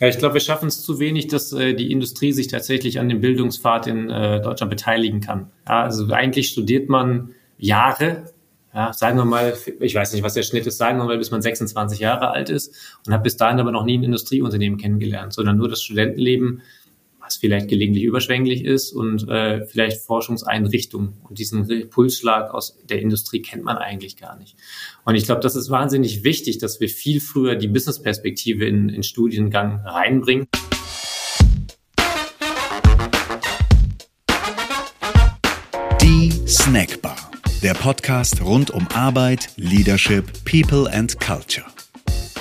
Ja, ich glaube, wir schaffen es zu wenig, dass äh, die Industrie sich tatsächlich an dem Bildungspfad in äh, Deutschland beteiligen kann. Ja, also eigentlich studiert man Jahre, ja, sagen wir mal, ich weiß nicht, was der Schnitt ist, sagen wir mal, bis man 26 Jahre alt ist und hat bis dahin aber noch nie ein Industrieunternehmen kennengelernt, sondern nur das Studentenleben was vielleicht gelegentlich überschwänglich ist und äh, vielleicht Forschungseinrichtungen. Und diesen Pulsschlag aus der Industrie kennt man eigentlich gar nicht. Und ich glaube, das ist wahnsinnig wichtig, dass wir viel früher die Businessperspektive in, in Studiengang reinbringen. Die Snackbar, der Podcast rund um Arbeit, Leadership, People and Culture.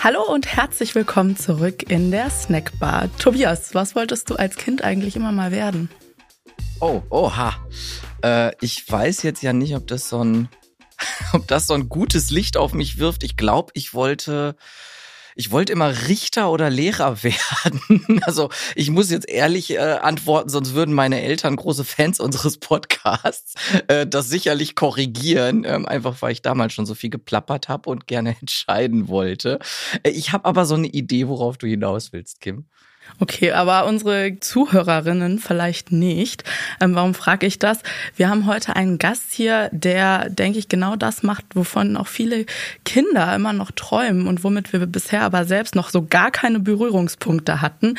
Hallo und herzlich willkommen zurück in der Snackbar. Tobias, was wolltest du als Kind eigentlich immer mal werden? Oh, oha. Äh, ich weiß jetzt ja nicht, ob das so ein, ob das so ein gutes Licht auf mich wirft. Ich glaube, ich wollte ich wollte immer Richter oder Lehrer werden. Also ich muss jetzt ehrlich äh, antworten, sonst würden meine Eltern, große Fans unseres Podcasts, äh, das sicherlich korrigieren, ähm, einfach weil ich damals schon so viel geplappert habe und gerne entscheiden wollte. Äh, ich habe aber so eine Idee, worauf du hinaus willst, Kim. Okay, aber unsere Zuhörerinnen vielleicht nicht. Ähm, warum frage ich das? Wir haben heute einen Gast hier, der, denke ich, genau das macht, wovon auch viele Kinder immer noch träumen und womit wir bisher aber selbst noch so gar keine Berührungspunkte hatten.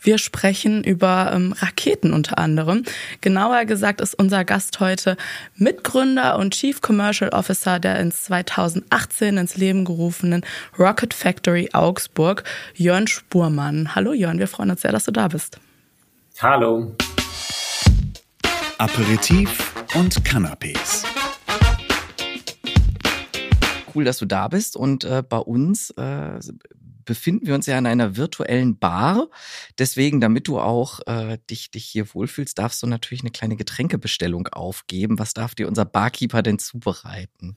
Wir sprechen über ähm, Raketen unter anderem. Genauer gesagt ist unser Gast heute Mitgründer und Chief Commercial Officer der ins 2018 ins Leben gerufenen Rocket Factory Augsburg, Jörn Spurmann. Hallo Jörn, wir freuen uns sehr, dass du da bist. Hallo. Aperitif und Canapés cool, dass du da bist. Und äh, bei uns äh, befinden wir uns ja in einer virtuellen Bar. Deswegen, damit du auch äh, dich, dich hier wohlfühlst, darfst du natürlich eine kleine Getränkebestellung aufgeben. Was darf dir unser Barkeeper denn zubereiten?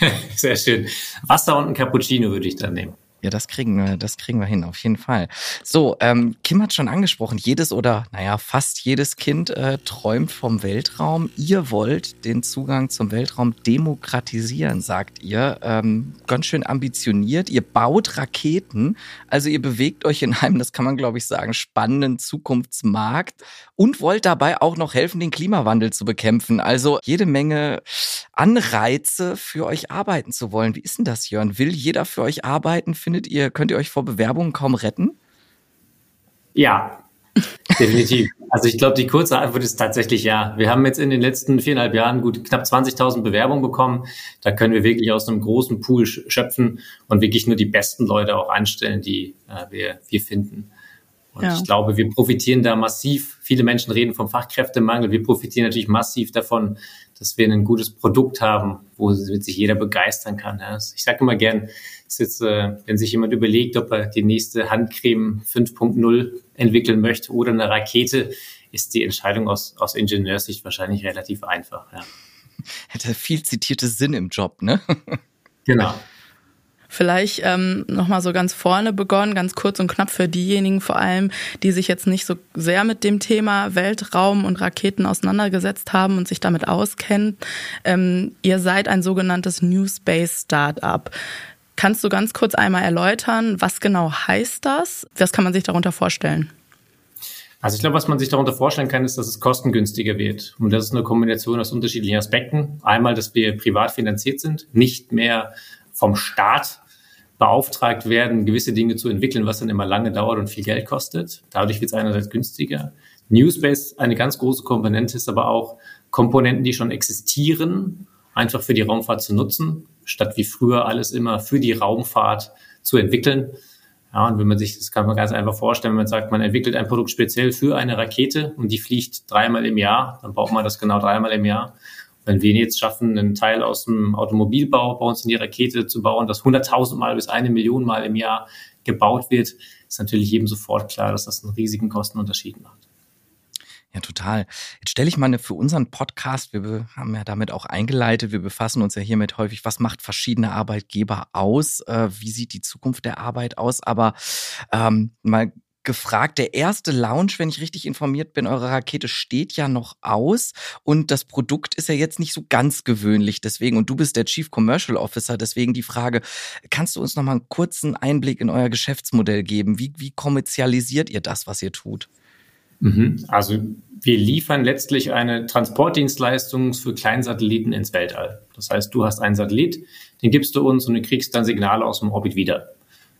Sehr schön. Wasser und ein Cappuccino würde ich dann nehmen. Ja, das kriegen wir, das kriegen wir hin, auf jeden Fall. So, ähm, Kim hat schon angesprochen, jedes oder naja, fast jedes Kind äh, träumt vom Weltraum. Ihr wollt den Zugang zum Weltraum demokratisieren, sagt ihr. Ähm, ganz schön ambitioniert. Ihr baut Raketen, also ihr bewegt euch in einem, das kann man glaube ich sagen, spannenden Zukunftsmarkt und wollt dabei auch noch helfen, den Klimawandel zu bekämpfen. Also jede Menge Anreize für euch arbeiten zu wollen. Wie ist denn das, Jörn? Will jeder für euch arbeiten? Findet ihr, könnt ihr euch vor Bewerbungen kaum retten? Ja, definitiv. Also ich glaube, die kurze Antwort ist tatsächlich ja. Wir haben jetzt in den letzten viereinhalb Jahren gut knapp 20.000 Bewerbungen bekommen. Da können wir wirklich aus einem großen Pool schöpfen und wirklich nur die besten Leute auch anstellen, die äh, wir, wir finden. Und ja. ich glaube, wir profitieren da massiv. Viele Menschen reden vom Fachkräftemangel. Wir profitieren natürlich massiv davon, dass wir ein gutes Produkt haben, wo sich jeder begeistern kann. Ich sage immer gern, jetzt, äh, wenn sich jemand überlegt, ob er die nächste Handcreme 5.0 entwickeln möchte oder eine Rakete, ist die Entscheidung aus, aus Ingenieurssicht wahrscheinlich relativ einfach. Ja. Hätte viel zitierte Sinn im Job, ne? Genau. Vielleicht ähm, nochmal so ganz vorne begonnen, ganz kurz und knapp für diejenigen vor allem, die sich jetzt nicht so sehr mit dem Thema Weltraum und Raketen auseinandergesetzt haben und sich damit auskennen. Ähm, ihr seid ein sogenanntes New Space Startup. Kannst du ganz kurz einmal erläutern, was genau heißt das? Was kann man sich darunter vorstellen? Also ich glaube, was man sich darunter vorstellen kann, ist, dass es kostengünstiger wird. Und das ist eine Kombination aus unterschiedlichen Aspekten. Einmal, dass wir privat finanziert sind, nicht mehr vom Staat beauftragt werden, gewisse Dinge zu entwickeln, was dann immer lange dauert und viel Geld kostet. Dadurch wird es einerseits günstiger. Newspace, eine ganz große Komponente ist aber auch Komponenten, die schon existieren, einfach für die Raumfahrt zu nutzen statt wie früher alles immer für die Raumfahrt zu entwickeln. Ja, und wenn man sich, das kann man ganz einfach vorstellen, wenn man sagt, man entwickelt ein Produkt speziell für eine Rakete und die fliegt dreimal im Jahr, dann braucht man das genau dreimal im Jahr. Wenn wir jetzt schaffen, einen Teil aus dem Automobilbau bei uns in die Rakete zu bauen, das 100.000 Mal bis eine Million Mal im Jahr gebaut wird, ist natürlich jedem sofort klar, dass das einen riesigen Kostenunterschied macht. Ja, total. Jetzt stelle ich mal eine für unseren Podcast, wir haben ja damit auch eingeleitet, wir befassen uns ja hiermit häufig, was macht verschiedene Arbeitgeber aus, äh, wie sieht die Zukunft der Arbeit aus, aber ähm, mal gefragt. Der erste Launch, wenn ich richtig informiert bin, eure Rakete steht ja noch aus und das Produkt ist ja jetzt nicht so ganz gewöhnlich. Deswegen, und du bist der Chief Commercial Officer, deswegen die Frage, kannst du uns noch mal einen kurzen Einblick in euer Geschäftsmodell geben? Wie, wie kommerzialisiert ihr das, was ihr tut? Mhm. Also wir liefern letztlich eine Transportdienstleistung für Kleinsatelliten ins Weltall. Das heißt, du hast einen Satellit, den gibst du uns und du kriegst dann Signale aus dem Orbit wieder.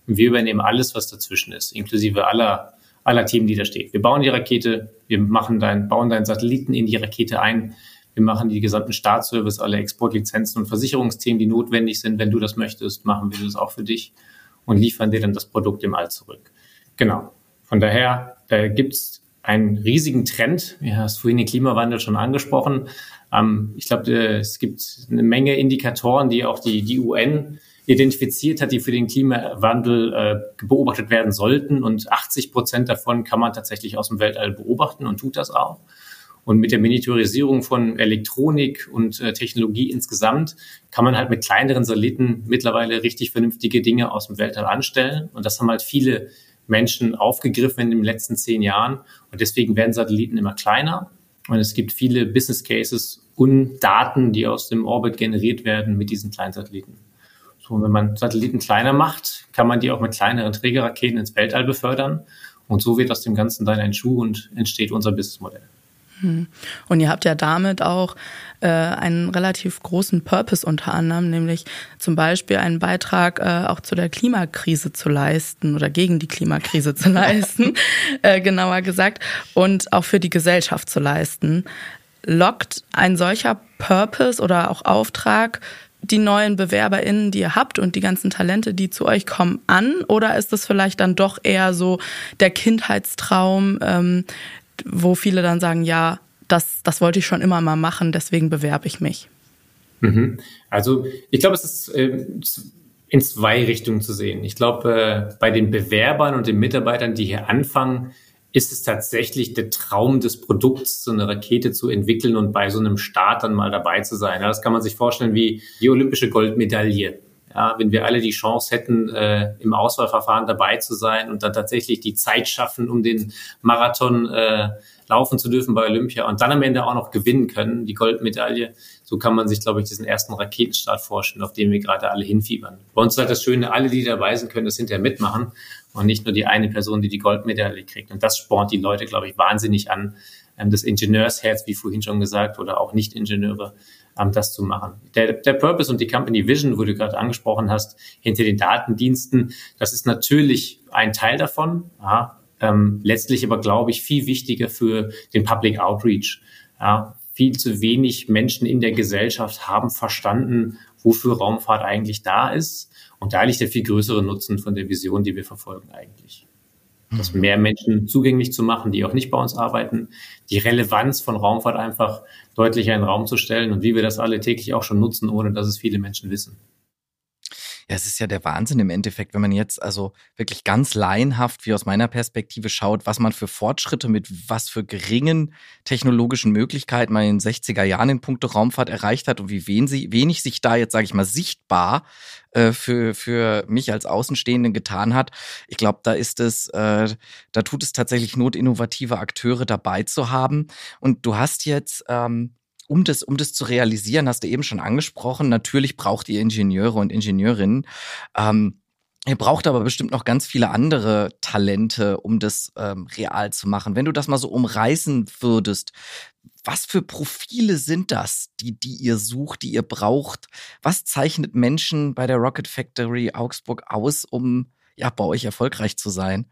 Und wir übernehmen alles, was dazwischen ist, inklusive aller, aller Themen, die da steht. Wir bauen die Rakete, wir machen dein, bauen deinen Satelliten in die Rakete ein, wir machen die gesamten Startservice, alle Exportlizenzen und Versicherungsthemen, die notwendig sind. Wenn du das möchtest, machen wir das auch für dich und liefern dir dann das Produkt im All zurück. Genau. Von daher äh, gibt's einen riesigen Trend. Ja, hast vorhin den Klimawandel schon angesprochen. Ähm, ich glaube, äh, es gibt eine Menge Indikatoren, die auch die, die UN identifiziert hat, die für den Klimawandel äh, beobachtet werden sollten. Und 80 Prozent davon kann man tatsächlich aus dem Weltall beobachten und tut das auch. Und mit der Miniaturisierung von Elektronik und äh, Technologie insgesamt kann man halt mit kleineren Satelliten mittlerweile richtig vernünftige Dinge aus dem Weltall anstellen. Und das haben halt viele Menschen aufgegriffen in den letzten zehn Jahren. Und deswegen werden Satelliten immer kleiner. Und es gibt viele Business Cases und Daten, die aus dem Orbit generiert werden mit diesen kleinen Satelliten. So, wenn man Satelliten kleiner macht, kann man die auch mit kleineren Trägerraketen ins Weltall befördern. Und so wird aus dem Ganzen dann ein Schuh und entsteht unser Businessmodell. Hm. Und ihr habt ja damit auch äh, einen relativ großen Purpose unter anderem, nämlich zum Beispiel einen Beitrag äh, auch zu der Klimakrise zu leisten oder gegen die Klimakrise zu leisten, äh, genauer gesagt, und auch für die Gesellschaft zu leisten. Lockt ein solcher Purpose oder auch Auftrag die neuen BewerberInnen, die ihr habt und die ganzen Talente, die zu euch kommen, an? Oder ist das vielleicht dann doch eher so der Kindheitstraum, ähm, wo viele dann sagen, ja, das, das wollte ich schon immer mal machen, deswegen bewerbe ich mich? Mhm. Also ich glaube, es ist äh, in zwei Richtungen zu sehen. Ich glaube, äh, bei den Bewerbern und den Mitarbeitern, die hier anfangen, ist es tatsächlich der Traum des Produkts, so eine Rakete zu entwickeln und bei so einem Start dann mal dabei zu sein. Das kann man sich vorstellen wie die olympische Goldmedaille. Ja, wenn wir alle die Chance hätten, äh, im Auswahlverfahren dabei zu sein und dann tatsächlich die Zeit schaffen, um den Marathon äh, laufen zu dürfen bei Olympia und dann am Ende auch noch gewinnen können, die Goldmedaille, so kann man sich, glaube ich, diesen ersten Raketenstart vorstellen, auf den wir gerade alle hinfiebern. Bei uns ist halt das Schöne, alle, die dabei sind, können das hinterher mitmachen und nicht nur die eine Person, die die Goldmedaille kriegt. Und das spornt die Leute, glaube ich, wahnsinnig an, ähm, das Ingenieursherz, wie vorhin schon gesagt, oder auch Nicht-Ingenieure, ähm, das zu machen. Der, der Purpose und die Company Vision, wo du gerade angesprochen hast, hinter den Datendiensten, das ist natürlich ein Teil davon. Ja, ähm, letztlich aber, glaube ich, viel wichtiger für den Public Outreach. Ja, viel zu wenig Menschen in der Gesellschaft haben verstanden, wofür Raumfahrt eigentlich da ist. Und da liegt der viel größere Nutzen von der Vision, die wir verfolgen eigentlich. Das mehr Menschen zugänglich zu machen, die auch nicht bei uns arbeiten, die Relevanz von Raumfahrt einfach deutlicher in den Raum zu stellen und wie wir das alle täglich auch schon nutzen, ohne dass es viele Menschen wissen. Ja, es ist ja der Wahnsinn im Endeffekt, wenn man jetzt also wirklich ganz laienhaft, wie aus meiner Perspektive schaut, was man für Fortschritte mit was für geringen technologischen Möglichkeiten man in den 60er Jahren in puncto Raumfahrt erreicht hat und wie wenig, sich da jetzt, sage ich mal, sichtbar äh, für, für mich als Außenstehenden getan hat. Ich glaube, da ist es, äh, da tut es tatsächlich Not, innovative Akteure dabei zu haben. Und du hast jetzt ähm, um das, um das zu realisieren, hast du eben schon angesprochen, natürlich braucht ihr Ingenieure und Ingenieurinnen. Ähm, Ihr braucht aber bestimmt noch ganz viele andere Talente, um das ähm, real zu machen. Wenn du das mal so umreißen würdest, was für Profile sind das, die, die ihr sucht, die ihr braucht? Was zeichnet Menschen bei der Rocket Factory Augsburg aus, um ja bei euch erfolgreich zu sein?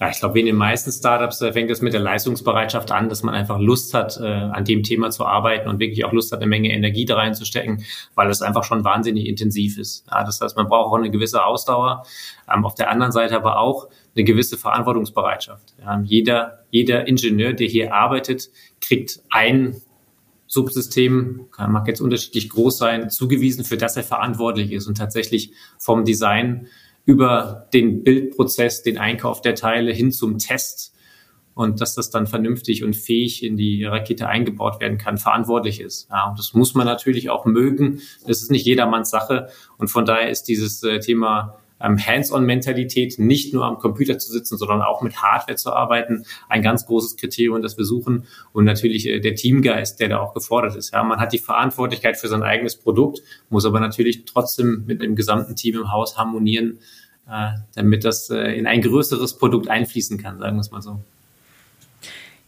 Ja, ich glaube, wie in den meisten Startups äh, fängt es mit der Leistungsbereitschaft an, dass man einfach Lust hat, äh, an dem Thema zu arbeiten und wirklich auch Lust hat, eine Menge Energie da reinzustecken, weil es einfach schon wahnsinnig intensiv ist. Ja, das heißt, man braucht auch eine gewisse Ausdauer, ähm, auf der anderen Seite aber auch eine gewisse Verantwortungsbereitschaft. Ja, jeder, jeder Ingenieur, der hier arbeitet, kriegt ein Subsystem, mag jetzt unterschiedlich groß sein, zugewiesen, für das er verantwortlich ist und tatsächlich vom Design über den Bildprozess, den Einkauf der Teile hin zum Test und dass das dann vernünftig und fähig in die Rakete eingebaut werden kann, verantwortlich ist. Ja, und das muss man natürlich auch mögen. Das ist nicht jedermanns Sache. Und von daher ist dieses äh, Thema ähm, Hands-on-Mentalität, nicht nur am Computer zu sitzen, sondern auch mit Hardware zu arbeiten, ein ganz großes Kriterium, das wir suchen. Und natürlich äh, der Teamgeist, der da auch gefordert ist. Ja, man hat die Verantwortlichkeit für sein eigenes Produkt, muss aber natürlich trotzdem mit dem gesamten Team im Haus harmonieren, damit das äh, in ein größeres Produkt einfließen kann, sagen wir es mal so.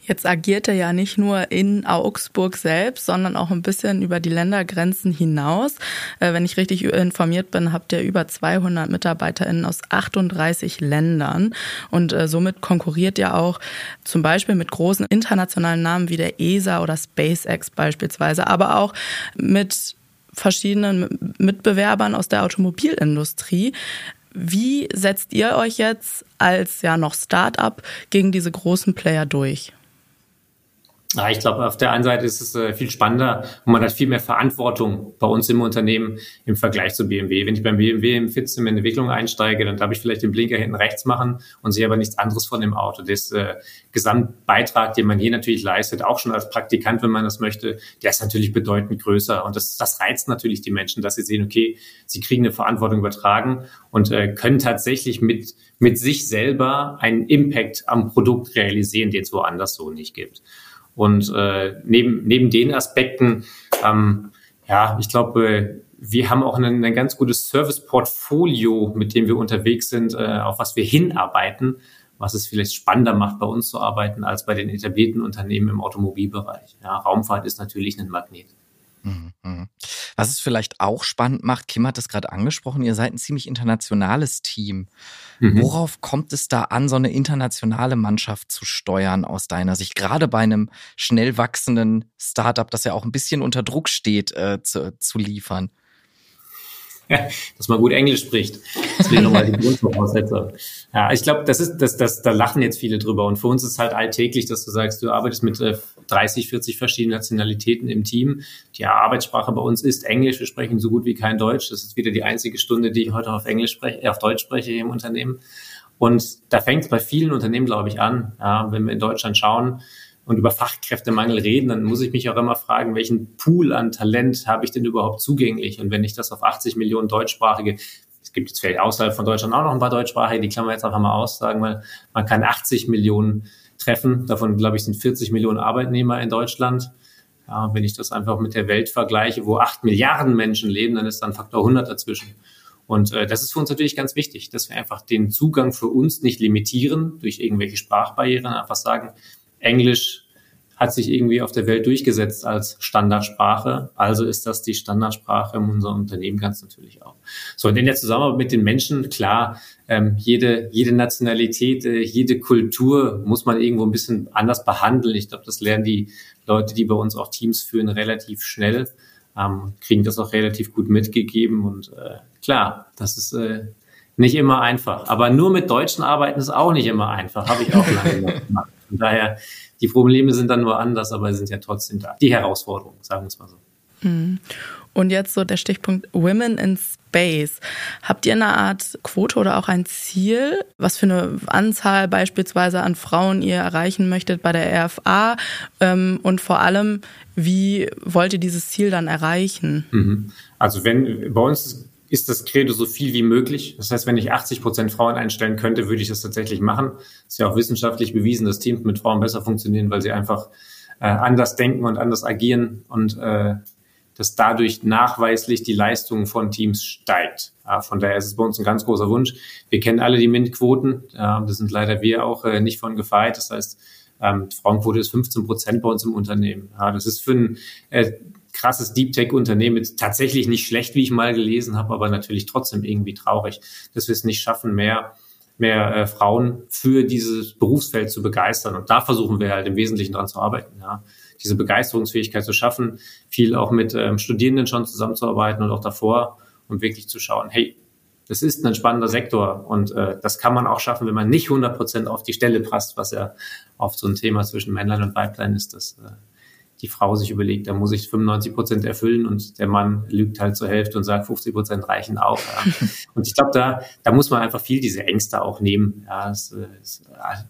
Jetzt agiert er ja nicht nur in Augsburg selbst, sondern auch ein bisschen über die Ländergrenzen hinaus. Äh, wenn ich richtig informiert bin, habt ihr über 200 MitarbeiterInnen aus 38 Ländern und äh, somit konkurriert ihr auch zum Beispiel mit großen internationalen Namen wie der ESA oder SpaceX beispielsweise, aber auch mit verschiedenen Mitbewerbern aus der Automobilindustrie. Wie setzt ihr euch jetzt als ja noch Start-up gegen diese großen Player durch? Ja, ich glaube, auf der einen Seite ist es äh, viel spannender und man hat viel mehr Verantwortung bei uns im Unternehmen im Vergleich zu BMW. Wenn ich beim BMW im Fitz in Entwicklung einsteige, dann darf ich vielleicht den Blinker hinten rechts machen und sehe aber nichts anderes von dem Auto. Das äh, Gesamtbeitrag, den man hier natürlich leistet, auch schon als Praktikant, wenn man das möchte, der ist natürlich bedeutend größer. Und das, das reizt natürlich die Menschen, dass sie sehen, okay, sie kriegen eine Verantwortung übertragen und äh, können tatsächlich mit, mit sich selber einen Impact am Produkt realisieren, den es woanders so nicht gibt. Und äh, neben, neben den Aspekten, ähm, ja, ich glaube, wir haben auch ein, ein ganz gutes Service-Portfolio, mit dem wir unterwegs sind, äh, auf was wir hinarbeiten, was es vielleicht spannender macht, bei uns zu arbeiten, als bei den etablierten Unternehmen im Automobilbereich. Ja, Raumfahrt ist natürlich ein Magnet. Mhm, mhm. Was es vielleicht auch spannend macht, Kim hat das gerade angesprochen, ihr seid ein ziemlich internationales Team. Mhm. Worauf kommt es da an, so eine internationale Mannschaft zu steuern aus deiner Sicht? Gerade bei einem schnell wachsenden Startup, das ja auch ein bisschen unter Druck steht, äh, zu, zu liefern. dass man gut Englisch spricht. Das wäre nochmal die Grundvoraussetzung. Ja, ich glaube, das ist, das, das, da lachen jetzt viele drüber. Und für uns ist halt alltäglich, dass du sagst, du arbeitest mit äh, 30, 40 verschiedenen Nationalitäten im Team. Die Arbeitssprache bei uns ist Englisch. Wir sprechen so gut wie kein Deutsch. Das ist wieder die einzige Stunde, die ich heute auf Englisch spreche, äh, auf Deutsch spreche hier im Unternehmen. Und da fängt es bei vielen Unternehmen, glaube ich, an. Ja, wenn wir in Deutschland schauen, und über Fachkräftemangel reden, dann muss ich mich auch immer fragen, welchen Pool an Talent habe ich denn überhaupt zugänglich? Und wenn ich das auf 80 Millionen deutschsprachige, es gibt jetzt vielleicht außerhalb von Deutschland auch noch ein paar deutschsprachige, die klammern jetzt einfach mal aus, sagen wir, man kann 80 Millionen treffen. Davon, glaube ich, sind 40 Millionen Arbeitnehmer in Deutschland. Ja, wenn ich das einfach mit der Welt vergleiche, wo 8 Milliarden Menschen leben, dann ist dann Faktor 100 dazwischen. Und äh, das ist für uns natürlich ganz wichtig, dass wir einfach den Zugang für uns nicht limitieren durch irgendwelche Sprachbarrieren, einfach sagen, Englisch hat sich irgendwie auf der Welt durchgesetzt als Standardsprache. Also ist das die Standardsprache in unserem Unternehmen ganz natürlich auch. So, und in der Zusammenarbeit mit den Menschen, klar, ähm, jede, jede Nationalität, äh, jede Kultur muss man irgendwo ein bisschen anders behandeln. Ich glaube, das lernen die Leute, die bei uns auch Teams führen, relativ schnell, ähm, kriegen das auch relativ gut mitgegeben. Und äh, klar, das ist äh, nicht immer einfach. Aber nur mit Deutschen arbeiten ist auch nicht immer einfach. Habe ich auch lange gemacht. Von daher, die Probleme sind dann nur anders, aber sind ja trotzdem da. Die Herausforderungen, sagen wir es mal so. Mhm. Und jetzt so der Stichpunkt Women in Space. Habt ihr eine Art Quote oder auch ein Ziel, was für eine Anzahl beispielsweise an Frauen ihr erreichen möchtet bei der RFA? Ähm, und vor allem, wie wollt ihr dieses Ziel dann erreichen? Mhm. Also wenn bei uns ist das Credo so viel wie möglich. Das heißt, wenn ich 80 Prozent Frauen einstellen könnte, würde ich das tatsächlich machen. Ist ja auch wissenschaftlich bewiesen, dass Teams mit Frauen besser funktionieren, weil sie einfach äh, anders denken und anders agieren und äh, dass dadurch nachweislich die Leistung von Teams steigt. Ja, von daher ist es bei uns ein ganz großer Wunsch. Wir kennen alle die MINT-Quoten. Ja, das sind leider wir auch äh, nicht von gefeit. Das heißt, ähm, Frauenquote ist 15 Prozent bei uns im Unternehmen. Ja, das ist für ein äh, krasses Deep Tech Unternehmen tatsächlich nicht schlecht, wie ich mal gelesen habe, aber natürlich trotzdem irgendwie traurig, dass wir es nicht schaffen, mehr mehr äh, Frauen für dieses Berufsfeld zu begeistern. Und da versuchen wir halt im Wesentlichen dran zu arbeiten, ja. Diese Begeisterungsfähigkeit zu schaffen, viel auch mit ähm, Studierenden schon zusammenzuarbeiten und auch davor und wirklich zu schauen, hey, das ist ein spannender Sektor und äh, das kann man auch schaffen, wenn man nicht 100 Prozent auf die Stelle passt, was ja oft so ein Thema zwischen Männlein und Weiblein ist. Das äh, die Frau sich überlegt, da muss ich 95 Prozent erfüllen und der Mann lügt halt zur Hälfte und sagt, 50 Prozent reichen auch. Ja. Und ich glaube, da, da muss man einfach viel diese Ängste auch nehmen. Ja, es, es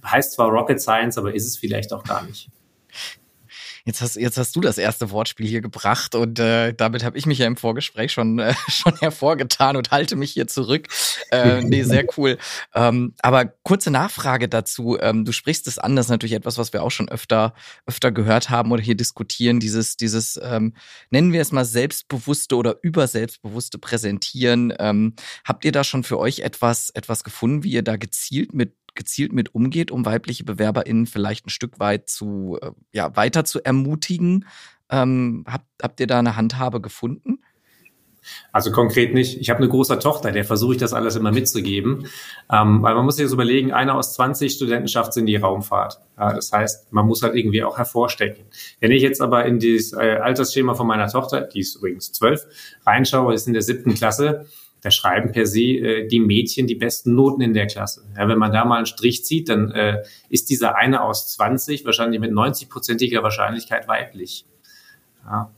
heißt zwar Rocket Science, aber ist es vielleicht auch gar nicht. Jetzt hast, jetzt hast du das erste Wortspiel hier gebracht und äh, damit habe ich mich ja im Vorgespräch schon, äh, schon hervorgetan und halte mich hier zurück. Äh, nee, sehr cool. Ähm, aber kurze Nachfrage dazu. Ähm, du sprichst es an, das ist natürlich etwas, was wir auch schon öfter, öfter gehört haben oder hier diskutieren. Dieses, dieses ähm, nennen wir es mal selbstbewusste oder überselbstbewusste Präsentieren. Ähm, habt ihr da schon für euch etwas, etwas gefunden, wie ihr da gezielt mit gezielt mit umgeht, um weibliche BewerberInnen vielleicht ein Stück weit zu, äh, ja, weiter zu ermutigen? Ähm, habt, habt ihr da eine Handhabe gefunden? Also konkret nicht. Ich habe eine große Tochter, der versuche ich das alles immer mitzugeben. Ähm, weil man muss sich jetzt überlegen, einer aus 20 Studenten schafft es in die Raumfahrt. Ja, das heißt, man muss halt irgendwie auch hervorstechen. Wenn ich jetzt aber in dieses äh, Altersschema von meiner Tochter, die ist übrigens zwölf, reinschaue, ist in der siebten Klasse, da schreiben per se äh, die Mädchen die besten Noten in der Klasse. Ja, wenn man da mal einen Strich zieht, dann äh, ist dieser eine aus 20 wahrscheinlich mit 90-prozentiger Wahrscheinlichkeit weiblich. Ja.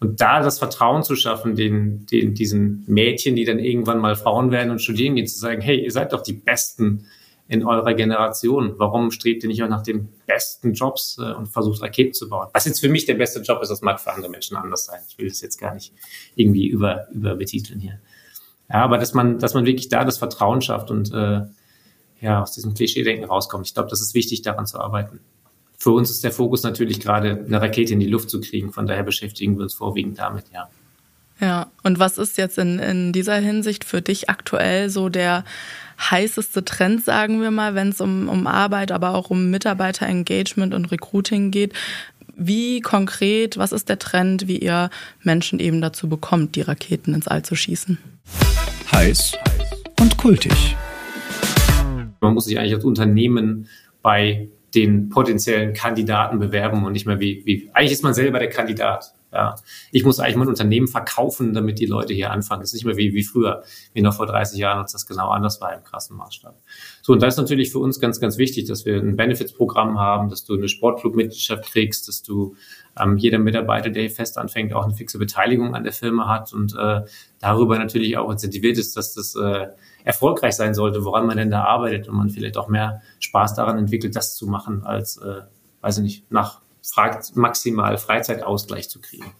Und da das Vertrauen zu schaffen, den, den, diesen Mädchen, die dann irgendwann mal Frauen werden und studieren gehen, zu sagen, hey, ihr seid doch die Besten in eurer Generation. Warum strebt ihr nicht auch nach den besten Jobs äh, und versucht Raketen zu bauen? Was jetzt für mich der beste Job ist, das mag für andere Menschen anders sein. Ich will das jetzt gar nicht irgendwie über, überbetiteln hier. Ja, aber dass man, dass man wirklich da das Vertrauen schafft und äh, ja, aus diesem Klischee-Denken rauskommt. Ich glaube, das ist wichtig, daran zu arbeiten. Für uns ist der Fokus natürlich gerade, eine Rakete in die Luft zu kriegen. Von daher beschäftigen wir uns vorwiegend damit, ja. Ja, und was ist jetzt in, in dieser Hinsicht für dich aktuell so der heißeste Trend, sagen wir mal, wenn es um, um Arbeit, aber auch um Mitarbeiterengagement und Recruiting geht? Wie konkret, was ist der Trend, wie ihr Menschen eben dazu bekommt, die Raketen ins All zu schießen? Heiß und kultig. Man muss sich eigentlich als Unternehmen bei den potenziellen Kandidaten bewerben und nicht mehr wie, wie eigentlich ist man selber der Kandidat. Ja, ich muss eigentlich mein Unternehmen verkaufen, damit die Leute hier anfangen. Das ist nicht mehr wie, wie früher, wie noch vor 30 Jahren, als das genau anders war im krassen Maßstab. So, und da ist natürlich für uns ganz, ganz wichtig, dass wir ein Benefits-Programm haben, dass du eine Sportclub-Mitgliedschaft kriegst, dass du ähm, jeder Mitarbeiter, der hier fest anfängt, auch eine fixe Beteiligung an der Firma hat und äh, darüber natürlich auch incentiviert ist, dass das äh, erfolgreich sein sollte, woran man denn da arbeitet und man vielleicht auch mehr Spaß daran entwickelt, das zu machen, als, äh, weiß ich nicht, nach maximal Freizeitausgleich zu kriegen.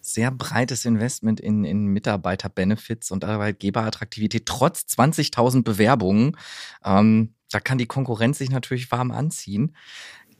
Sehr breites Investment in, in Mitarbeiterbenefits und Arbeitgeberattraktivität trotz 20.000 Bewerbungen. Ähm, da kann die Konkurrenz sich natürlich warm anziehen.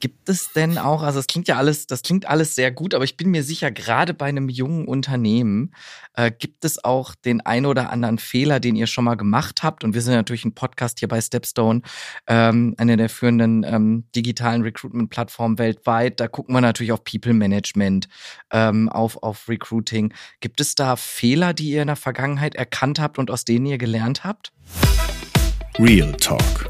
Gibt es denn auch, also es klingt ja alles, das klingt alles sehr gut, aber ich bin mir sicher, gerade bei einem jungen Unternehmen äh, gibt es auch den ein oder anderen Fehler, den ihr schon mal gemacht habt. Und wir sind natürlich ein Podcast hier bei Stepstone, ähm, eine der führenden ähm, digitalen Recruitment-Plattformen weltweit. Da gucken wir natürlich auf People Management, ähm, auf, auf Recruiting. Gibt es da Fehler, die ihr in der Vergangenheit erkannt habt und aus denen ihr gelernt habt? Real Talk.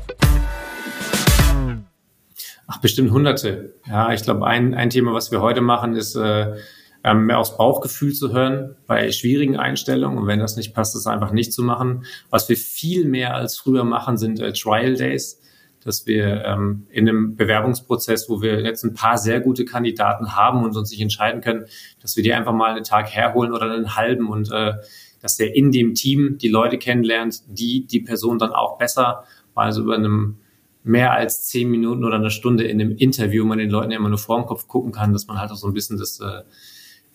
Ach, bestimmt hunderte. Ja, ich glaube, ein, ein Thema, was wir heute machen, ist äh, ähm, mehr aufs Bauchgefühl zu hören bei schwierigen Einstellungen. Und wenn das nicht passt, das einfach nicht zu machen. Was wir viel mehr als früher machen, sind äh, Trial Days, dass wir ähm, in einem Bewerbungsprozess, wo wir jetzt ein paar sehr gute Kandidaten haben und uns nicht entscheiden können, dass wir die einfach mal einen Tag herholen oder einen halben und äh, dass der in dem Team die Leute kennenlernt, die die Person dann auch besser mal so über einem mehr als zehn Minuten oder eine Stunde in einem Interview man den Leuten immer nur vor dem Kopf gucken kann, dass man halt auch so ein bisschen das, äh,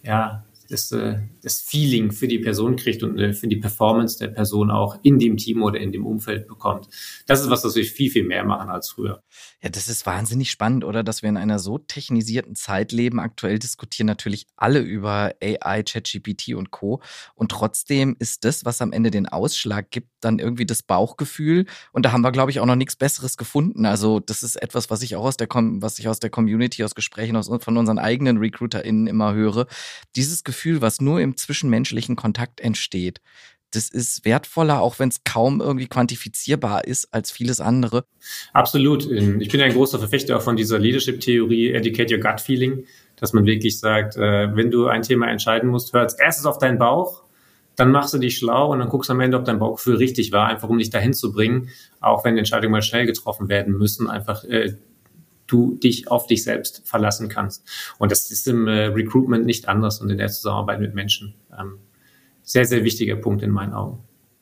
ja, das, äh, das Feeling für die Person kriegt und äh, für die Performance der Person auch in dem Team oder in dem Umfeld bekommt. Das ist was, das wir viel, viel mehr machen als früher. Ja, das ist wahnsinnig spannend, oder? Dass wir in einer so technisierten Zeit leben. Aktuell diskutieren natürlich alle über AI, ChatGPT und Co. Und trotzdem ist das, was am Ende den Ausschlag gibt, dann irgendwie das Bauchgefühl. Und da haben wir, glaube ich, auch noch nichts Besseres gefunden. Also, das ist etwas, was ich auch aus der, was ich aus der Community, aus Gesprächen aus, von unseren eigenen RecruiterInnen immer höre. Dieses Gefühl, Gefühl, was nur im zwischenmenschlichen Kontakt entsteht, das ist wertvoller, auch wenn es kaum irgendwie quantifizierbar ist, als vieles andere. Absolut. Ich bin ein großer Verfechter von dieser Leadership-Theorie, Educate Your Gut Feeling, dass man wirklich sagt, äh, wenn du ein Thema entscheiden musst, hör als erstes auf deinen Bauch, dann machst du dich schlau und dann guckst am Ende, ob dein Bauchgefühl richtig war, einfach um dich dahin zu bringen, auch wenn Entscheidungen mal schnell getroffen werden müssen, einfach äh, du dich auf dich selbst verlassen kannst. Und das ist im äh, Recruitment nicht anders und in der Zusammenarbeit mit Menschen. Ähm, sehr, sehr wichtiger Punkt in meinen Augen.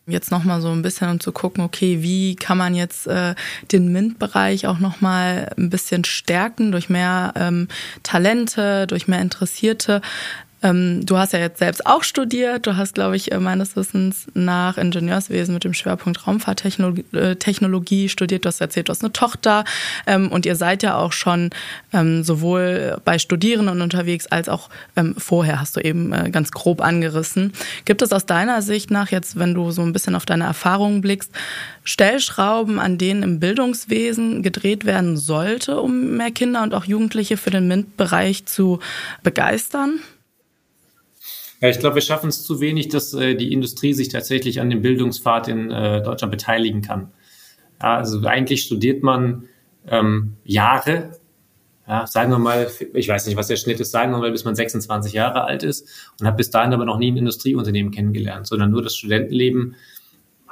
Jetzt nochmal so ein bisschen, um zu gucken, okay, wie kann man jetzt äh, den MINT-Bereich auch nochmal ein bisschen stärken durch mehr ähm, Talente, durch mehr Interessierte. Ähm, du hast ja jetzt selbst auch studiert. Du hast, glaube ich, äh, meines Wissens nach Ingenieurswesen mit dem Schwerpunkt Raumfahrttechnologie äh, studiert. Du hast erzählt, du hast eine Tochter ähm, und ihr seid ja auch schon ähm, sowohl bei Studierenden unterwegs als auch ähm, vorher, hast du eben äh, ganz grob angerissen. Gibt es aus deiner Sicht nach, jetzt, wenn du so ein bisschen auf deine Erfahrungen blickst, Stellschrauben, an denen im Bildungswesen gedreht werden sollte, um mehr Kinder und auch Jugendliche für den MINT-Bereich zu begeistern? Ja, ich glaube, wir schaffen es zu wenig, dass äh, die Industrie sich tatsächlich an dem Bildungspfad in äh, Deutschland beteiligen kann. Ja, also eigentlich studiert man ähm, Jahre, ja, sagen wir mal, ich weiß nicht, was der Schnitt ist, sagen wir mal, bis man 26 Jahre alt ist und hat bis dahin aber noch nie ein Industrieunternehmen kennengelernt, sondern nur das Studentenleben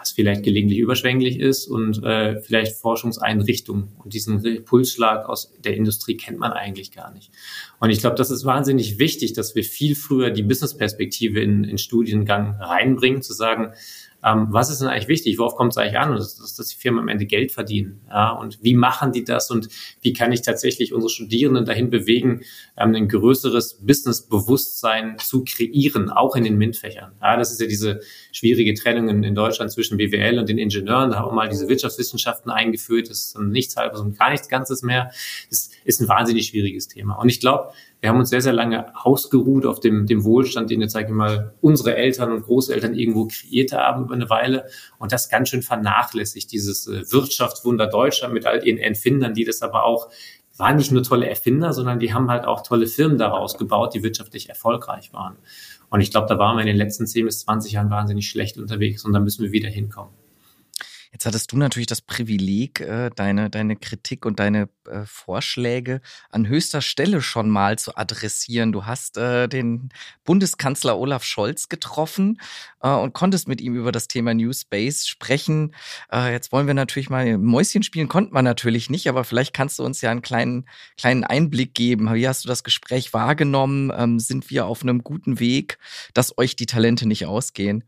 was vielleicht gelegentlich überschwänglich ist und äh, vielleicht Forschungseinrichtungen. Und diesen Pulsschlag aus der Industrie kennt man eigentlich gar nicht. Und ich glaube, das ist wahnsinnig wichtig, dass wir viel früher die Business-Perspektive in, in Studiengang reinbringen, zu sagen, ähm, was ist denn eigentlich wichtig? Worauf kommt es eigentlich an? Und das, das, dass die Firmen am Ende Geld verdienen. Ja? Und wie machen die das? Und wie kann ich tatsächlich unsere Studierenden dahin bewegen, ähm, ein größeres Business-Bewusstsein zu kreieren, auch in den MINT-Fächern? Ja, das ist ja diese schwierige Trennung in, in, Deutschland zwischen BWL und den Ingenieuren. Da haben wir mal diese Wirtschaftswissenschaften eingeführt. Das ist nichts halbes und gar nichts Ganzes mehr. Das ist ein wahnsinnig schwieriges Thema. Und ich glaube, wir haben uns sehr, sehr lange ausgeruht auf dem, dem Wohlstand, den jetzt, sage ich mal, unsere Eltern und Großeltern irgendwo kreiert haben über eine Weile und das ganz schön vernachlässigt, dieses äh, Wirtschaftswunder Deutschland mit all ihren Erfindern, die das aber auch waren nicht nur tolle Erfinder, sondern die haben halt auch tolle Firmen daraus gebaut, die wirtschaftlich erfolgreich waren. Und ich glaube, da waren wir in den letzten 10 bis 20 Jahren wahnsinnig schlecht unterwegs und da müssen wir wieder hinkommen. Jetzt hattest du natürlich das Privileg, äh, deine, deine Kritik und deine äh, Vorschläge an höchster Stelle schon mal zu adressieren. Du hast äh, den Bundeskanzler Olaf Scholz getroffen und konntest mit ihm über das Thema New Space sprechen. jetzt wollen wir natürlich mal Mäuschen spielen, konnten wir natürlich nicht, aber vielleicht kannst du uns ja einen kleinen, kleinen Einblick geben. Wie hast du das Gespräch wahrgenommen? Ähm, sind wir auf einem guten Weg, dass euch die Talente nicht ausgehen?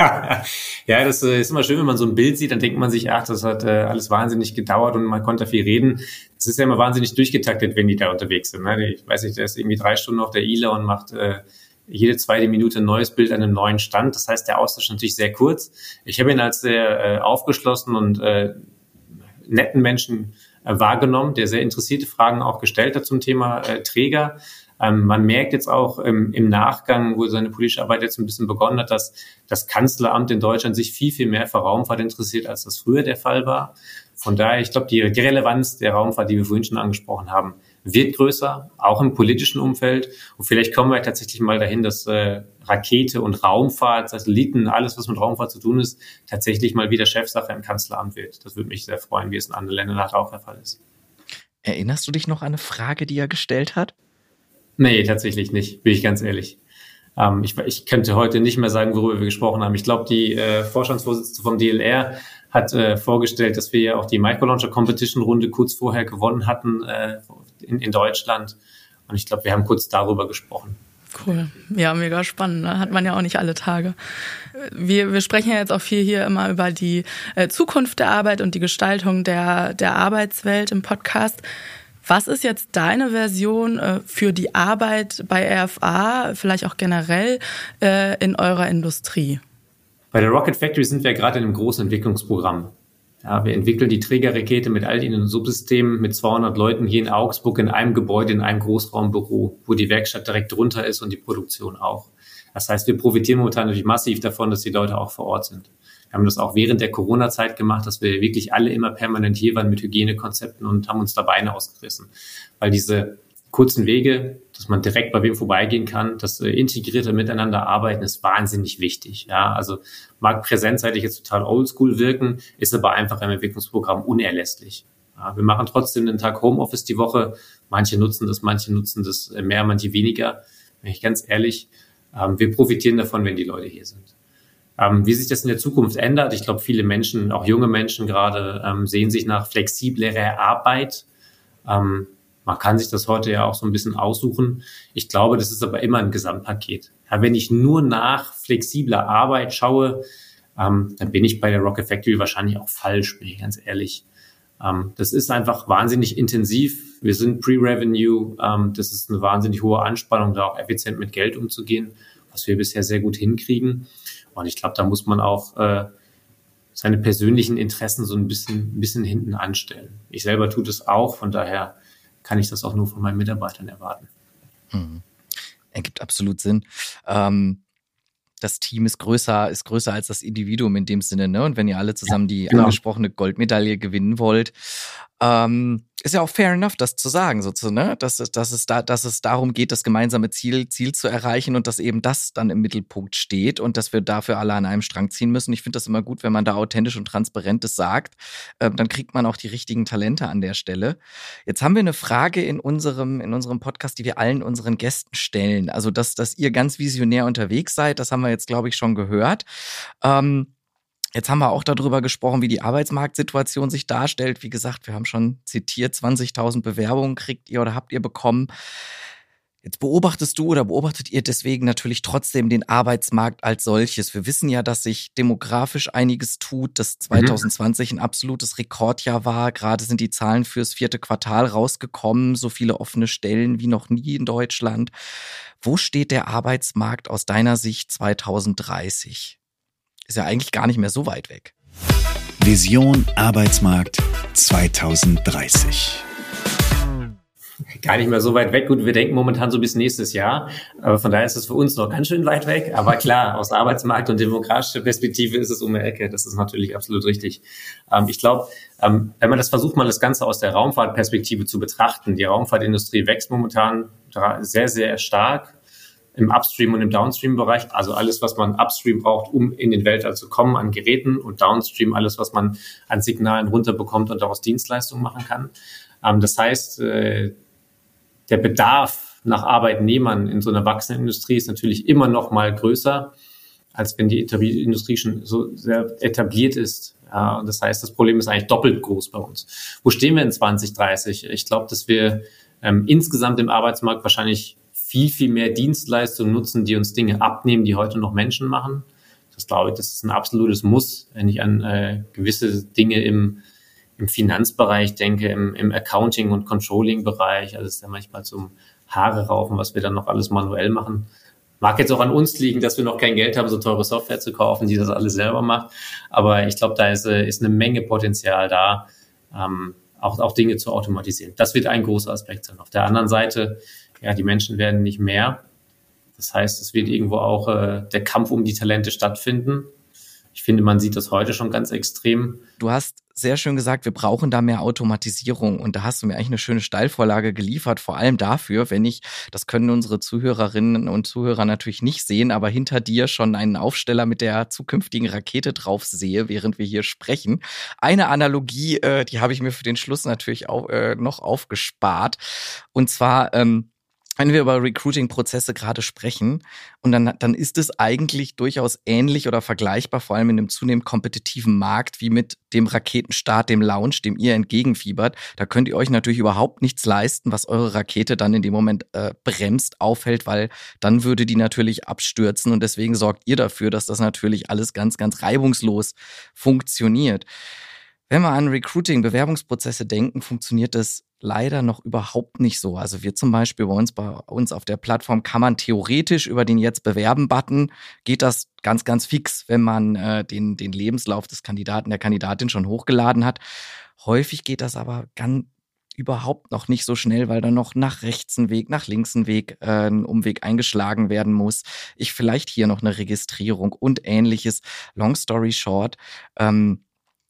Ja, das äh, ist immer schön, wenn man so ein Bild sieht, dann denkt man sich, ach, das hat äh, alles wahnsinnig gedauert und man konnte viel reden. Es ist ja immer wahnsinnig durchgetaktet, wenn die da unterwegs sind. Ne? Ich weiß nicht, der ist irgendwie drei Stunden auf der ILA und macht äh, jede zweite Minute ein neues Bild an einem neuen Stand. Das heißt, der Austausch ist natürlich sehr kurz. Ich habe ihn als sehr äh, aufgeschlossen und äh, netten Menschen äh, wahrgenommen, der sehr interessierte Fragen auch gestellt hat zum Thema äh, Träger. Ähm, man merkt jetzt auch ähm, im Nachgang, wo seine politische Arbeit jetzt ein bisschen begonnen hat, dass das Kanzleramt in Deutschland sich viel, viel mehr für Raumfahrt interessiert, als das früher der Fall war. Von daher, ich glaube, die, die Relevanz der Raumfahrt, die wir vorhin schon angesprochen haben, wird größer, auch im politischen Umfeld. Und vielleicht kommen wir tatsächlich mal dahin, dass äh, Rakete und Raumfahrt, Satelliten, alles, was mit Raumfahrt zu tun ist, tatsächlich mal wieder Chefsache im Kanzleramt wird. Das würde mich sehr freuen, wie es in anderen Ländern auch der Fall ist. Erinnerst du dich noch an eine Frage, die er gestellt hat? Nee, tatsächlich nicht, bin ich ganz ehrlich. Ähm, ich, ich könnte heute nicht mehr sagen, worüber wir gesprochen haben. Ich glaube, die äh, Vorstandsvorsitzende vom DLR hat äh, vorgestellt, dass wir ja auch die Microlauncher Competition Runde kurz vorher gewonnen hatten äh, in, in Deutschland. Und ich glaube, wir haben kurz darüber gesprochen. Cool. Ja, mega spannend. Ne? Hat man ja auch nicht alle Tage. Wir, wir sprechen ja jetzt auch viel hier immer über die äh, Zukunft der Arbeit und die Gestaltung der, der Arbeitswelt im Podcast. Was ist jetzt deine Version äh, für die Arbeit bei RFA, vielleicht auch generell äh, in eurer Industrie? Bei der Rocket Factory sind wir gerade in einem großen Entwicklungsprogramm. Ja, wir entwickeln die Trägerrakete mit all ihren Subsystemen mit 200 Leuten hier in Augsburg in einem Gebäude, in einem Großraumbüro, wo die Werkstatt direkt drunter ist und die Produktion auch. Das heißt, wir profitieren momentan natürlich massiv davon, dass die Leute auch vor Ort sind. Wir haben das auch während der Corona-Zeit gemacht, dass wir wirklich alle immer permanent hier waren mit Hygienekonzepten und haben uns da Beine ausgerissen. Weil diese kurzen Wege, dass man direkt bei wem vorbeigehen kann, das äh, integrierte Miteinander arbeiten ist wahnsinnig wichtig. Ja, also mag präsenzseitig jetzt total oldschool wirken, ist aber einfach im Entwicklungsprogramm unerlässlich. Ja, wir machen trotzdem einen Tag Homeoffice die Woche. Manche nutzen das, manche nutzen das mehr, manche weniger. Bin ich ganz ehrlich, ähm, wir profitieren davon, wenn die Leute hier sind. Ähm, wie sich das in der Zukunft ändert, ich glaube, viele Menschen, auch junge Menschen gerade, ähm, sehen sich nach flexiblerer Arbeit. Ähm, Man kann sich das heute ja auch so ein bisschen aussuchen. Ich glaube, das ist aber immer ein Gesamtpaket. Ja, wenn ich nur nach flexibler Arbeit schaue, ähm, dann bin ich bei der Rocket Factory wahrscheinlich auch falsch, bin ich ganz ehrlich. Ähm, das ist einfach wahnsinnig intensiv. Wir sind Pre-Revenue. Ähm, das ist eine wahnsinnig hohe Anspannung, da auch effizient mit Geld umzugehen, was wir bisher sehr gut hinkriegen. Und ich glaube, da muss man auch äh, seine persönlichen Interessen so ein bisschen, ein bisschen hinten anstellen. Ich selber tue das auch, von daher kann ich das auch nur von meinen Mitarbeitern erwarten. Mhm. Ergibt absolut Sinn. Ähm, das Team ist größer, ist größer als das Individuum in dem Sinne, ne? Und wenn ihr alle zusammen die genau. angesprochene Goldmedaille gewinnen wollt, ähm, ist ja auch fair enough, das zu sagen, sozusagen, ne? dass, dass, es da, dass es darum geht, das gemeinsame Ziel, Ziel zu erreichen und dass eben das dann im Mittelpunkt steht und dass wir dafür alle an einem Strang ziehen müssen. Ich finde das immer gut, wenn man da authentisch und transparent das sagt. Ähm, dann kriegt man auch die richtigen Talente an der Stelle. Jetzt haben wir eine Frage in unserem, in unserem Podcast, die wir allen unseren Gästen stellen. Also, dass, dass ihr ganz visionär unterwegs seid, das haben wir jetzt, glaube ich, schon gehört. Ähm, Jetzt haben wir auch darüber gesprochen, wie die Arbeitsmarktsituation sich darstellt. Wie gesagt, wir haben schon zitiert, 20.000 Bewerbungen kriegt ihr oder habt ihr bekommen. Jetzt beobachtest du oder beobachtet ihr deswegen natürlich trotzdem den Arbeitsmarkt als solches. Wir wissen ja, dass sich demografisch einiges tut, dass 2020 mhm. ein absolutes Rekordjahr war. Gerade sind die Zahlen fürs vierte Quartal rausgekommen, so viele offene Stellen wie noch nie in Deutschland. Wo steht der Arbeitsmarkt aus deiner Sicht 2030? Ist ja eigentlich gar nicht mehr so weit weg. Vision Arbeitsmarkt 2030 gar nicht mehr so weit weg. Gut, wir denken momentan so bis nächstes Jahr. Aber von daher ist es für uns noch ganz schön weit weg. Aber klar, aus Arbeitsmarkt und demografischer Perspektive ist es um die Ecke. Das ist natürlich absolut richtig. Ähm, ich glaube, ähm, wenn man das versucht, mal das Ganze aus der Raumfahrtperspektive zu betrachten, die Raumfahrtindustrie wächst momentan sehr, sehr stark im Upstream- und im Downstream-Bereich. Also alles, was man Upstream braucht, um in den Weltall zu kommen an Geräten und Downstream alles, was man an Signalen runterbekommt und daraus Dienstleistungen machen kann. Ähm, das heißt, äh, der Bedarf nach Arbeitnehmern in so einer wachsenden Industrie ist natürlich immer noch mal größer, als wenn die Industrie schon so sehr etabliert ist. Ja, das heißt, das Problem ist eigentlich doppelt groß bei uns. Wo stehen wir in 2030? Ich glaube, dass wir ähm, insgesamt im Arbeitsmarkt wahrscheinlich viel, viel mehr Dienstleistungen nutzen, die uns Dinge abnehmen, die heute noch Menschen machen. Das glaube ich, das ist ein absolutes Muss, wenn ich an äh, gewisse Dinge im, im Finanzbereich denke, im, im Accounting- und Controlling-Bereich. Also es ist ja manchmal zum Haare raufen, was wir dann noch alles manuell machen. Mag jetzt auch an uns liegen, dass wir noch kein Geld haben, so teure Software zu kaufen, die das alles selber macht. Aber ich glaube, da ist, äh, ist eine Menge Potenzial da, ähm, auch, auch Dinge zu automatisieren. Das wird ein großer Aspekt sein. Auf der anderen Seite ja, die Menschen werden nicht mehr. Das heißt, es wird irgendwo auch äh, der Kampf um die Talente stattfinden. Ich finde, man sieht das heute schon ganz extrem. Du hast sehr schön gesagt, wir brauchen da mehr Automatisierung. Und da hast du mir eigentlich eine schöne Steilvorlage geliefert, vor allem dafür, wenn ich, das können unsere Zuhörerinnen und Zuhörer natürlich nicht sehen, aber hinter dir schon einen Aufsteller mit der zukünftigen Rakete drauf sehe, während wir hier sprechen. Eine Analogie, äh, die habe ich mir für den Schluss natürlich auch äh, noch aufgespart. Und zwar, ähm, wenn wir über Recruiting-Prozesse gerade sprechen, und dann, dann ist es eigentlich durchaus ähnlich oder vergleichbar, vor allem in einem zunehmend kompetitiven Markt, wie mit dem Raketenstart, dem Launch, dem ihr entgegenfiebert. Da könnt ihr euch natürlich überhaupt nichts leisten, was eure Rakete dann in dem Moment äh, bremst, aufhält, weil dann würde die natürlich abstürzen und deswegen sorgt ihr dafür, dass das natürlich alles ganz, ganz reibungslos funktioniert. Wenn wir an Recruiting-Bewerbungsprozesse denken, funktioniert das leider noch überhaupt nicht so. Also wir zum Beispiel bei uns, bei uns auf der Plattform kann man theoretisch über den Jetzt bewerben-Button, geht das ganz, ganz fix, wenn man äh, den, den Lebenslauf des Kandidaten, der Kandidatin schon hochgeladen hat. Häufig geht das aber ganz überhaupt noch nicht so schnell, weil dann noch nach rechts ein Weg, nach links ein Weg, äh, ein Umweg eingeschlagen werden muss. Ich vielleicht hier noch eine Registrierung und ähnliches. Long story short, ähm,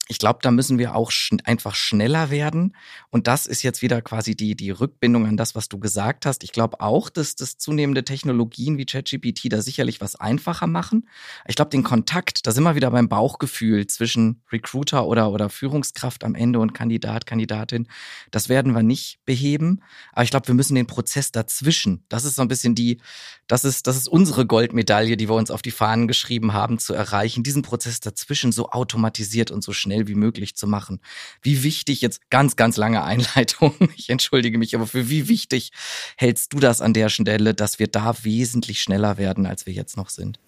ich glaube, da müssen wir auch schn einfach schneller werden. Und das ist jetzt wieder quasi die, die Rückbindung an das, was du gesagt hast. Ich glaube auch, dass das zunehmende Technologien wie ChatGPT da sicherlich was einfacher machen. Ich glaube, den Kontakt, da sind wir wieder beim Bauchgefühl zwischen Recruiter oder, oder Führungskraft am Ende und Kandidat, Kandidatin. Das werden wir nicht beheben. Aber ich glaube, wir müssen den Prozess dazwischen. Das ist so ein bisschen die, das ist, das ist unsere Goldmedaille, die wir uns auf die Fahnen geschrieben haben, zu erreichen. Diesen Prozess dazwischen so automatisiert und so schnell schnell wie möglich zu machen. Wie wichtig jetzt ganz, ganz lange Einleitung. Ich entschuldige mich, aber für wie wichtig hältst du das an der Stelle, dass wir da wesentlich schneller werden, als wir jetzt noch sind?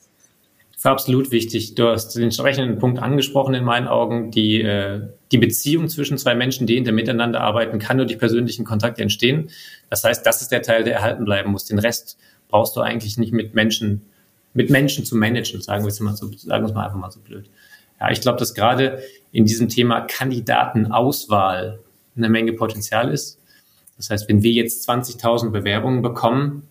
Für absolut wichtig. Du hast den entsprechenden Punkt angesprochen in meinen Augen. Die, äh, die Beziehung zwischen zwei Menschen, die hinter miteinander arbeiten, kann nur durch persönlichen Kontakt entstehen. Das heißt, das ist der Teil, der erhalten bleiben muss. Den Rest brauchst du eigentlich nicht mit Menschen, mit Menschen zu managen, sagen wir es mal so, sagen wir es mal einfach mal so blöd. Ja, ich glaube, dass gerade in diesem Thema Kandidatenauswahl eine Menge Potenzial ist. Das heißt, wenn wir jetzt 20.000 Bewerbungen bekommen,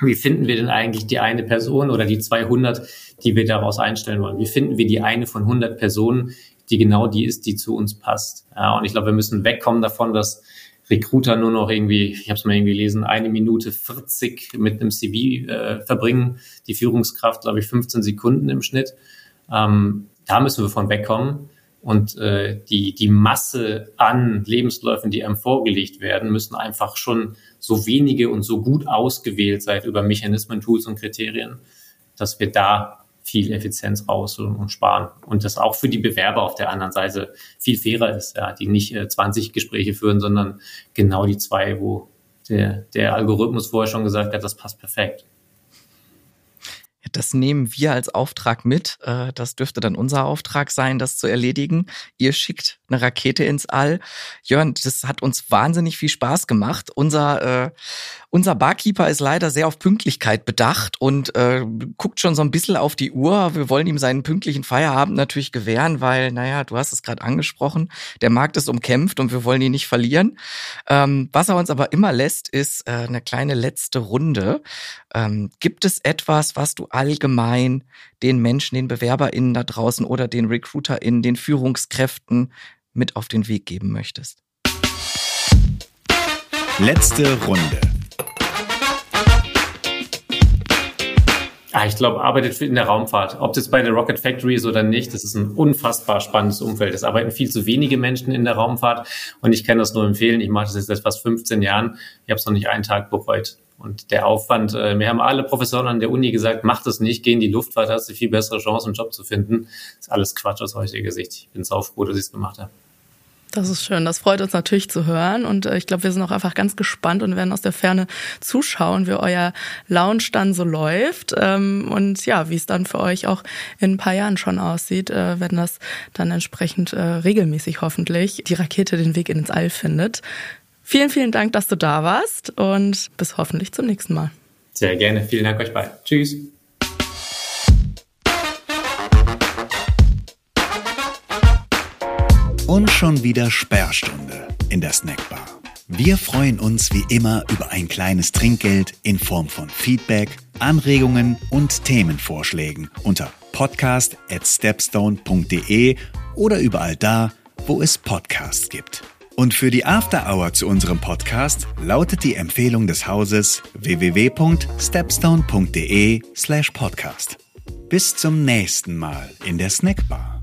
wie finden wir denn eigentlich die eine Person oder die 200, die wir daraus einstellen wollen? Wie finden wir die eine von 100 Personen, die genau die ist, die zu uns passt? Ja, und ich glaube, wir müssen wegkommen davon, dass Recruiter nur noch irgendwie, ich habe es mal irgendwie gelesen, eine Minute 40 mit einem CV äh, verbringen, die Führungskraft, glaube ich, 15 Sekunden im Schnitt. Ähm, da müssen wir von wegkommen. Und äh, die, die Masse an Lebensläufen, die einem vorgelegt werden, müssen einfach schon so wenige und so gut ausgewählt sein über Mechanismen, Tools und Kriterien, dass wir da viel Effizienz raus und sparen. Und das auch für die Bewerber auf der anderen Seite viel fairer ist, ja, die nicht äh, 20 Gespräche führen, sondern genau die zwei, wo der, der Algorithmus vorher schon gesagt hat, das passt perfekt. Das nehmen wir als Auftrag mit. Äh, das dürfte dann unser Auftrag sein, das zu erledigen. Ihr schickt eine Rakete ins All. Jörn, das hat uns wahnsinnig viel Spaß gemacht. Unser, äh, unser Barkeeper ist leider sehr auf Pünktlichkeit bedacht und äh, guckt schon so ein bisschen auf die Uhr. Wir wollen ihm seinen pünktlichen Feierabend natürlich gewähren, weil, naja, du hast es gerade angesprochen, der Markt ist umkämpft und wir wollen ihn nicht verlieren. Ähm, was er uns aber immer lässt, ist eine kleine letzte Runde. Ähm, gibt es etwas, was du allgemein den Menschen, den BewerberInnen da draußen oder den RecruiterInnen, den Führungskräften mit auf den Weg geben möchtest? Letzte Runde. Ah, ich glaube, arbeitet in der Raumfahrt. Ob das bei der Rocket Factory ist oder nicht, das ist ein unfassbar spannendes Umfeld. Es arbeiten viel zu wenige Menschen in der Raumfahrt und ich kann das nur empfehlen. Ich mache das jetzt seit fast 15 Jahren. Ich habe es noch nicht einen Tag bereut. Und der Aufwand, äh, mir haben alle Professoren an der Uni gesagt, mach das nicht, geh in die Luftfahrt, hast du viel bessere Chance, einen Job zu finden. Das ist alles Quatsch aus heutiger Sicht. Ich bin saufroh, dass ich es gemacht habe. Das ist schön. Das freut uns natürlich zu hören. Und äh, ich glaube, wir sind auch einfach ganz gespannt und werden aus der Ferne zuschauen, wie euer Lounge dann so läuft. Ähm, und ja, wie es dann für euch auch in ein paar Jahren schon aussieht, äh, wenn das dann entsprechend äh, regelmäßig hoffentlich die Rakete den Weg ins All findet. Vielen, vielen Dank, dass du da warst und bis hoffentlich zum nächsten Mal. Sehr gerne. Vielen Dank euch beiden. Tschüss. Und schon wieder Sperrstunde in der Snackbar. Wir freuen uns wie immer über ein kleines Trinkgeld in Form von Feedback, Anregungen und Themenvorschlägen unter podcast at stepstone.de oder überall da, wo es Podcasts gibt. Und für die After Hour zu unserem Podcast lautet die Empfehlung des Hauses www.stepstone.de slash podcast. Bis zum nächsten Mal in der Snackbar.